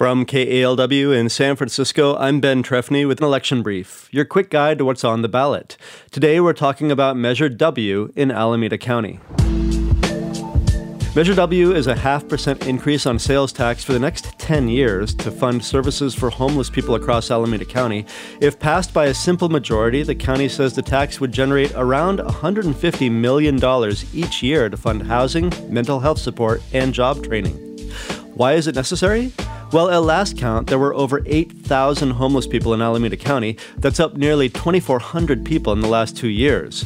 From KALW in San Francisco, I'm Ben Trefny with an election brief, your quick guide to what's on the ballot. Today we're talking about Measure W in Alameda County. Measure W is a half percent increase on sales tax for the next 10 years to fund services for homeless people across Alameda County. If passed by a simple majority, the county says the tax would generate around $150 million each year to fund housing, mental health support, and job training. Why is it necessary? Well, at last count, there were over 8,000 homeless people in Alameda County. That's up nearly 2,400 people in the last two years.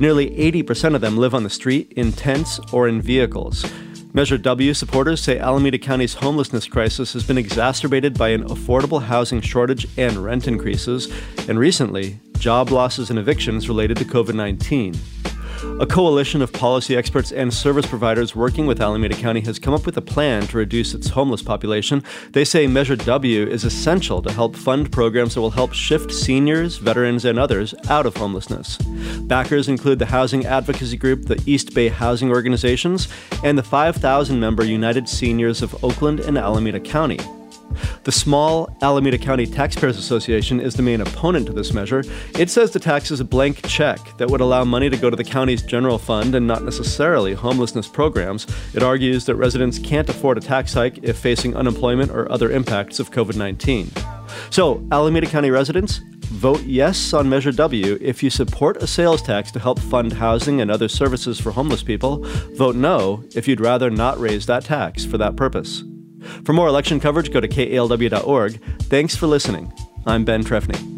Nearly 80% of them live on the street, in tents, or in vehicles. Measure W supporters say Alameda County's homelessness crisis has been exacerbated by an affordable housing shortage and rent increases, and recently, job losses and evictions related to COVID 19. A coalition of policy experts and service providers working with Alameda County has come up with a plan to reduce its homeless population. They say Measure W is essential to help fund programs that will help shift seniors, veterans, and others out of homelessness. Backers include the housing advocacy group, the East Bay Housing Organizations, and the 5,000 member United Seniors of Oakland and Alameda County. The small Alameda County Taxpayers Association is the main opponent to this measure. It says the tax is a blank check that would allow money to go to the county's general fund and not necessarily homelessness programs. It argues that residents can't afford a tax hike if facing unemployment or other impacts of COVID 19. So, Alameda County residents, vote yes on Measure W if you support a sales tax to help fund housing and other services for homeless people. Vote no if you'd rather not raise that tax for that purpose. For more election coverage, go to kalw.org. Thanks for listening. I'm Ben Trefny.